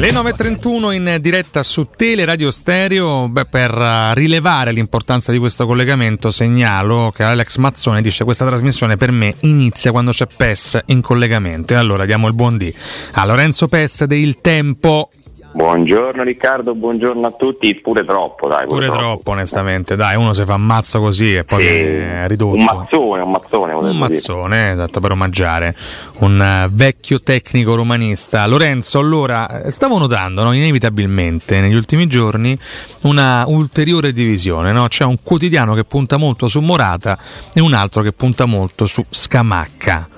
Le 9.31 in diretta su Tele Radio Stereo. Beh, per uh, rilevare l'importanza di questo collegamento, segnalo che Alex Mazzone dice: Questa trasmissione per me inizia quando c'è PES in collegamento. E allora diamo il buon dì a Lorenzo PES del Tempo. Buongiorno Riccardo, buongiorno a tutti, pure troppo dai. Pure, troppo. troppo. onestamente, dai, uno si fa ammazzo così e poi è ridotto. Un mazzone, un mazzone. Un mazzone, dire. esatto, per omaggiare un uh, vecchio tecnico romanista. Lorenzo, allora, eh, stavo notando no, inevitabilmente negli ultimi giorni una ulteriore divisione, no? c'è un quotidiano che punta molto su Morata e un altro che punta molto su Scamacca.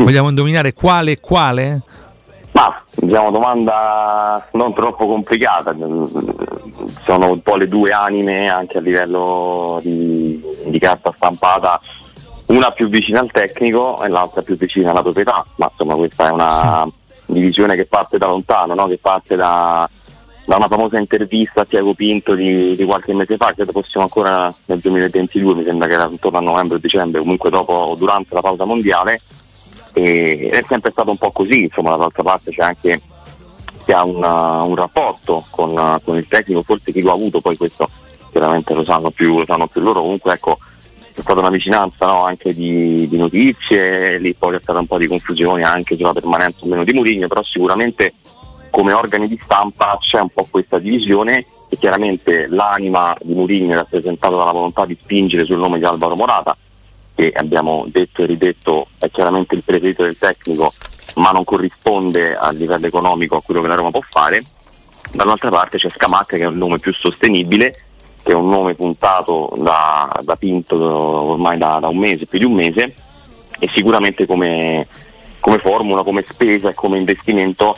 Mm. Vogliamo indovinare quale e quale? Ma diciamo domanda non troppo complicata, sono un po' le due anime anche a livello di, di carta stampata, una più vicina al tecnico e l'altra più vicina alla proprietà, ma insomma questa è una divisione che parte da lontano, no? che parte da, da, una famosa intervista a Tiago Pinto di, di, qualche mese fa, credo fossimo ancora nel 2022, mi sembra che era intorno a novembre o dicembre, comunque dopo o durante la pausa mondiale e è sempre stato un po' così, insomma dall'altra parte c'è anche chi ha una, un rapporto con, con, il tecnico, forse chi lo ha avuto, poi questo chiaramente lo sanno più, lo sanno più loro, comunque ecco c'è stata una vicinanza no, anche di, di, notizie, lì poi c'è stata un po' di confusione anche sulla permanenza o meno di Murigno, però sicuramente come organi di stampa c'è un po' questa divisione e chiaramente l'anima di Murigno è rappresentata dalla volontà di spingere sul nome di Alvaro Morata, che abbiamo detto e ridetto è chiaramente il preferito del tecnico ma non corrisponde a livello economico a quello che la Roma può fare. Dall'altra parte c'è Scamacca che è un nome più sostenibile che è un nome puntato da, da Pinto ormai da, da, un mese, più di un mese e sicuramente come, come formula, come spesa e come investimento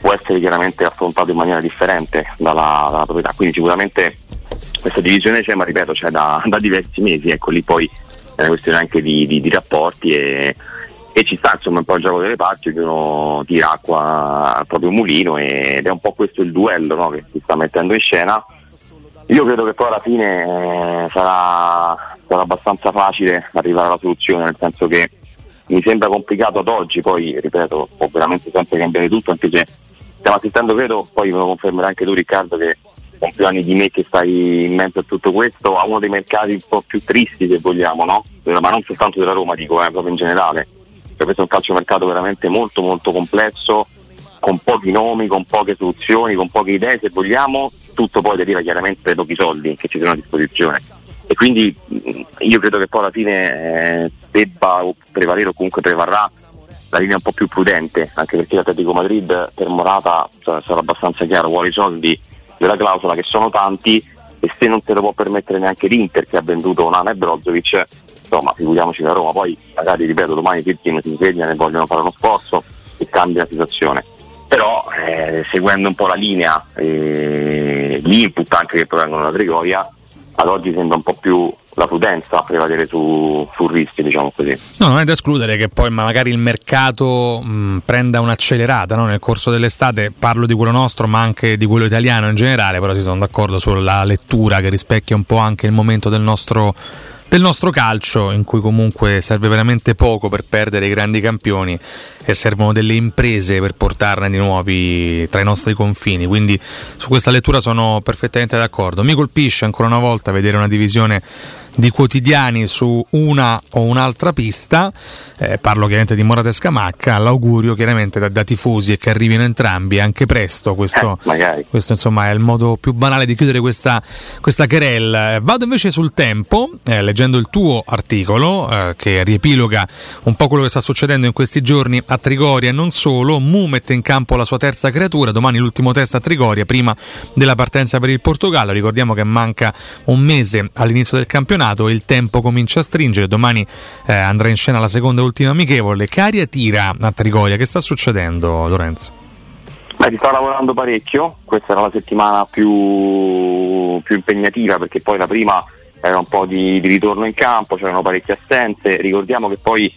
può essere chiaramente affrontato in maniera differente dalla, dalla proprietà. Quindi sicuramente questa divisione c'è ma ripeto c'è da, da diversi mesi ecco lì poi è una questione anche di, di, di rapporti e, e, ci sta insomma un po' il gioco delle parti che tira acqua al proprio mulino ed è un po' questo il duello no, che si sta mettendo in scena. Io credo che poi alla fine eh, sarà, sarà abbastanza facile arrivare alla soluzione, nel senso che mi sembra complicato ad oggi, poi ripeto, può veramente sempre cambiare tutto, anche se stiamo assistendo, credo, poi me lo confermerai anche tu Riccardo, che con più anni di me che stai in mezzo a tutto questo, a uno dei mercati un po' più tristi se vogliamo, no? ma non soltanto della Roma, dico, eh, proprio in generale. Cioè, questo è un calciomercato veramente molto molto complesso, con pochi nomi, con poche soluzioni, con poche idee se vogliamo, tutto poi deriva chiaramente dai pochi soldi che ci sono a disposizione. E quindi io credo che poi alla fine eh, debba prevalere o comunque prevarrà la linea un po' più prudente, anche perché l'Atletico Madrid per Morata sarà abbastanza chiaro, vuole i soldi della clausola che sono tanti e se non se lo può permettere neanche l'Inter che ha venduto Onana e Brozovic insomma figuriamoci la Roma. Poi magari ripeto domani Tirkin si sveglia e vogliono fare uno sforzo e cambia la situazione. Però eh, seguendo un po' la linea e l'input anche che provengono da Trigoria ad oggi sembra un po' più la prudenza a prevalere su, sul rischio, diciamo così. No, non è da escludere che poi magari il mercato mh, prenda un'accelerata no? nel corso dell'estate, parlo di quello nostro ma anche di quello italiano in generale, però si sono d'accordo sulla lettura che rispecchia un po' anche il momento del nostro del nostro calcio, in cui comunque serve veramente poco per perdere i grandi campioni e servono delle imprese per portarne di nuovi tra i nostri confini. Quindi su questa lettura sono perfettamente d'accordo. Mi colpisce ancora una volta vedere una divisione di quotidiani su una o un'altra pista, eh, parlo chiaramente di Morata e Scamacca, l'augurio chiaramente da, da, tifosi e che arrivino entrambi anche presto, questo, eh, questo insomma è il modo più banale di chiudere questa, questa querel. Vado invece sul tempo, eh, leggendo il tuo articolo eh, che riepiloga un po' quello che sta succedendo in questi giorni a Trigoria e non solo, Mu mette in campo la sua terza creatura, domani l'ultimo test a Trigoria prima della partenza per il Portogallo, ricordiamo che manca un mese all'inizio del campionato campionato, il tempo comincia a stringere, domani eh, andrà in scena la seconda e ultima amichevole. Che aria tira a Trigoria? Che sta succedendo Lorenzo? Beh, si sta lavorando parecchio, questa era la settimana più, più impegnativa perché poi la prima era un po' di, di ritorno in campo, c'erano parecchie assenze, ricordiamo che poi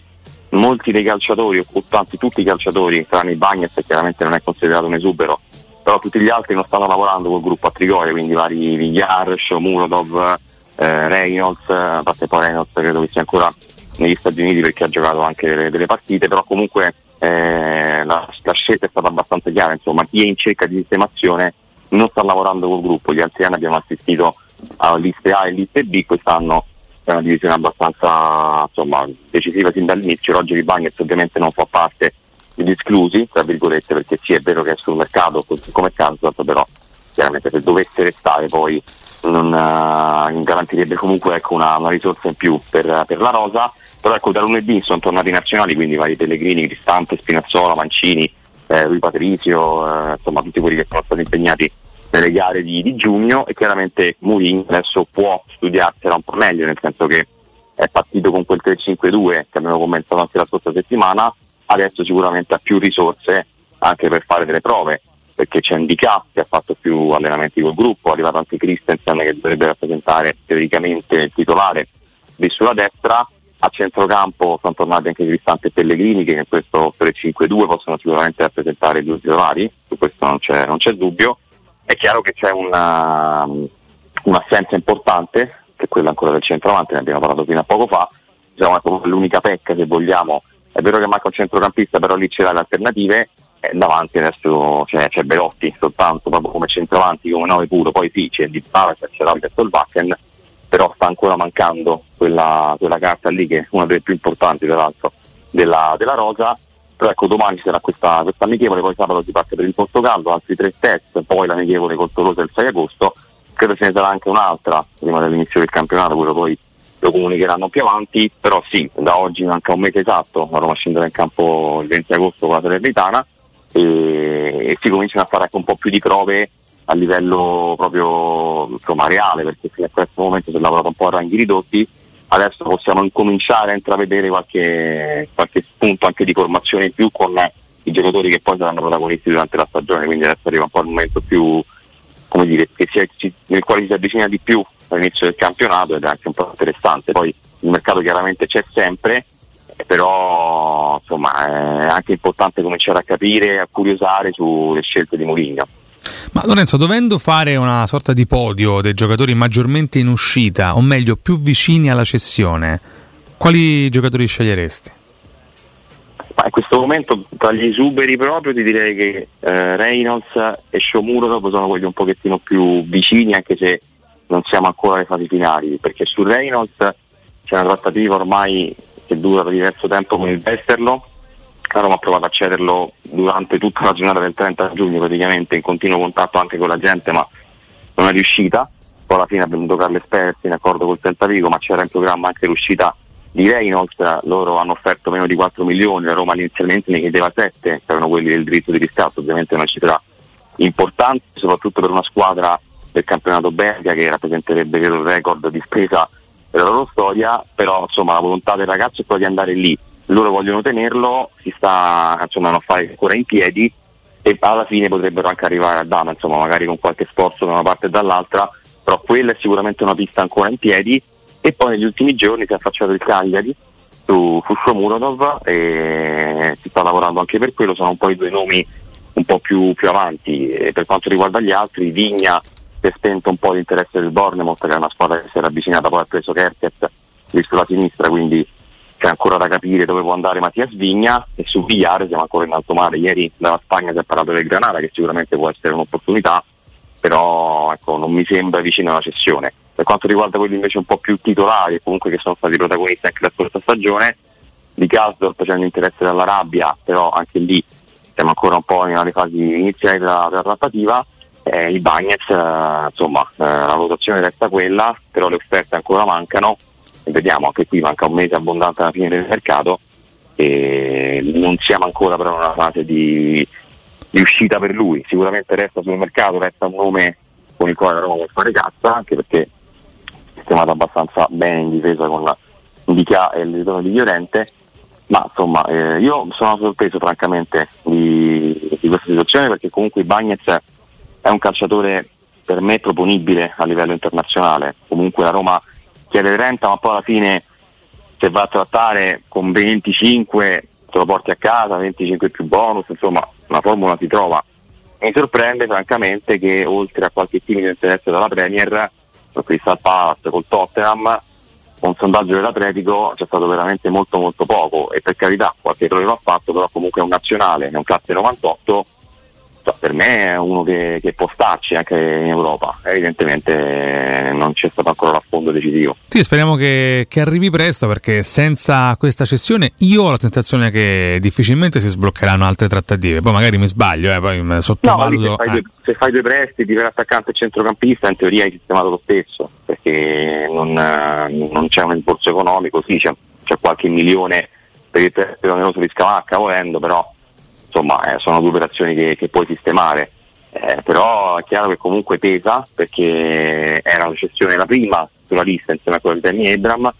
molti dei calciatori, o tanti tutti i calciatori, tranne i Bagnets che chiaramente non è considerato un esubero, però tutti gli altri non stanno lavorando col gruppo a Trigoria, quindi vari Vigliar, Murodov, eh, Reynolds, a parte poi Reynolds credo che sia ancora negli Stati Uniti perché ha giocato anche delle, delle partite, però comunque eh, la, la, scelta è stata abbastanza chiara, insomma chi è in cerca di sistemazione non sta lavorando col gruppo, gli altri anni abbiamo assistito a liste A e liste B, quest'anno è una divisione abbastanza insomma, decisiva sin dall'inizio, Roger Bagnets ovviamente non fa parte degli esclusi, tra virgolette, perché sì è vero che è sul mercato come Kansas, però chiaramente se dovesse restare poi non, uh, garantirebbe comunque ecco, una, una, risorsa in più per, per, la rosa, però ecco da lunedì sono tornati i nazionali, quindi vari Pellegrini, Cristante, Spinazzola, Mancini, eh, Rui Patrizio, eh, insomma tutti quelli che sono stati impegnati nelle gare di, di giugno e chiaramente Mourinho adesso può studiarsela un po' meglio, nel senso che è partito con quel 3-5-2 che abbiamo commentato anche la scorsa settimana, adesso sicuramente ha più risorse anche per fare delle prove, perché c'è Indica che ha fatto più allenamenti col gruppo, è arrivato anche Christensen che dovrebbe rappresentare teoricamente il titolare lì sulla destra, a centrocampo sono tornati anche Cristante e Pellegrini che in questo 3-5-2 possono sicuramente rappresentare i due titolari, su questo non c'è, non c'è dubbio è chiaro che c'è una, un'assenza importante, che è quella ancora del centravanti, ne abbiamo parlato fino a poco fa, diciamo, è l'unica pecca se vogliamo. È vero che manca un centrocampista, però lì c'è le alternative, davanti adesso c'è, c'è Belotti soltanto proprio come centravanti, come 9 puro, poi sì c'è Di Bala, c'è Ceraldi e però sta ancora mancando quella, quella, carta lì che è una delle più importanti peraltro della, della rosa però ecco domani sarà questa, questa amichevole, poi sabato si parte per il Portogallo, altri tre test, poi l'amichevole col Tolosa il 6 agosto, credo ce ne sarà anche un'altra prima dell'inizio del campionato, quello poi lo comunicheranno più avanti, però sì, da oggi manca un mese esatto, la Roma scenderà in campo il 20 agosto con la Salernitana e, e si cominciano a fare anche un po' più di prove a livello proprio insomma, reale, perché fino a questo momento si è lavorato un po' a ranghi ridotti, adesso possiamo incominciare a intravedere qualche, qualche spunto anche di formazione in più con i giocatori che poi saranno protagonisti durante la stagione, quindi adesso arriva un po' il momento più, come dire, si, nel quale si avvicina di più all'inizio del campionato ed è anche un po' interessante. Poi il mercato chiaramente c'è sempre, però insomma è anche importante cominciare a capire, a curiosare sulle scelte di Mourinho. Ma Lorenzo, dovendo fare una sorta di podio dei giocatori maggiormente in uscita, o meglio più vicini alla cessione, quali giocatori sceglieresti? Ma in questo momento tra gli esuberi proprio ti direi che eh, Reynolds e Shomuro dopo sono quelli un pochettino più vicini anche se non siamo ancora alle fasi finali perché su Reynolds c'è una trattativa ormai che dura da diverso tempo con il Westerlo la Roma ha provato a cederlo durante tutta la giornata del 30 giugno praticamente in continuo contatto anche con la gente ma non è riuscita. Poi alla fine venuto Carles Perez in accordo col Tentavico ma c'era in programma anche l'uscita di Reynolds. Loro hanno offerto meno di 4 milioni la Roma inizialmente ne chiedeva 7 che erano quelli del diritto di riscatto. Ovviamente una cifra importante soprattutto per una squadra del campionato belga che rappresenterebbe il record di spesa della loro storia. Però insomma la volontà del ragazzo è quella di andare lì loro vogliono tenerlo, si sta insomma, a fare ancora in piedi e alla fine potrebbero anche arrivare a Dama, insomma, magari con qualche sforzo da una parte e dall'altra, però quella è sicuramente una pista ancora in piedi e poi negli ultimi giorni si è affacciato il Cagliari su, Shomurodov e si sta lavorando anche per quello, sono un po' i due nomi un po' più, più avanti. E per quanto riguarda gli altri, Vigna si è spento un po' l'interesse del Bournemouth che è una squadra che si era avvicinata poi ha preso Kerket lì sulla sinistra, quindi c'è ancora da capire dove può andare Mattia Vigna e su Vigliare siamo ancora in alto mare. Ieri dalla Spagna si è parlato del Granada che sicuramente può essere un'opportunità, però ecco, non mi sembra vicino alla cessione. Per quanto riguarda quelli invece un po' più titolari comunque che sono stati protagonisti anche la scorsa stagione, di Gasdorp c'è un interesse dall'Arabia, però anche lì siamo ancora un po' nelle fasi iniziali della, della trattativa. Eh, I Bagnets, eh, insomma, eh, la valutazione resta quella, però le offerte ancora mancano vediamo anche qui manca un mese abbondante alla fine del mercato e non siamo ancora però in una fase di, di, uscita per lui, sicuramente resta sul mercato, resta un nome con il quale la Roma può fare cazza anche perché è sistemato abbastanza bene in difesa con Indica e il ritorno di Violente ma insomma eh, io sono sorpreso francamente di, di, questa situazione perché comunque Bagnez è un calciatore per me proponibile a livello internazionale. Comunque la Roma chiede 30 ma poi alla fine se va a trattare con 25 te lo porti a casa, 25 più bonus, insomma la formula si trova. Mi sorprende francamente che oltre a qualche timido interesse dalla Premier, con Crystal Palace, col Tottenham, un sondaggio dell'Atletico c'è stato veramente molto molto poco e per carità qualche errore l'ha fatto, però comunque è un nazionale, è un classe 98 cioè, per me è uno che, che, può starci anche in Europa. Evidentemente non c'è stato ancora l'affondo decisivo. Sì, speriamo che, che, arrivi presto perché senza questa cessione io ho la sensazione che difficilmente si sbloccheranno altre trattative. Poi magari mi sbaglio, eh, poi sottovaluto. No, se, fai due, se, fai due, prestiti per attaccante e centrocampista in teoria hai sistemato lo stesso perché non, non c'è un impulso economico, sì c'è, c'è qualche milione per il prestito oneroso di Scamacca volendo, però insomma eh, sono due operazioni che, che puoi sistemare. Eh, però è chiaro che comunque pesa perché era la cessione la prima sulla lista insieme a quella di Danny Abram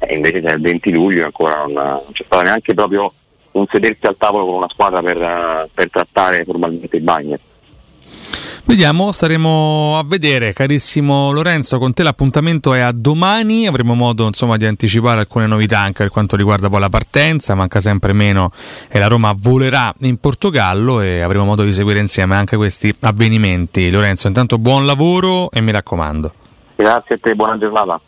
e invece c'è il 20 luglio ancora non, non, c'è stato neanche proprio un sedersi al tavolo con una squadra per, per trattare formalmente il bagno. Vediamo, staremo a vedere, carissimo Lorenzo, con te l'appuntamento è a domani, avremo modo insomma, di anticipare alcune novità anche per quanto riguarda poi la partenza, manca sempre meno e la Roma volerà in Portogallo e avremo modo di seguire insieme anche questi avvenimenti. Lorenzo, intanto buon lavoro e mi raccomando. Grazie a te, buona giornata.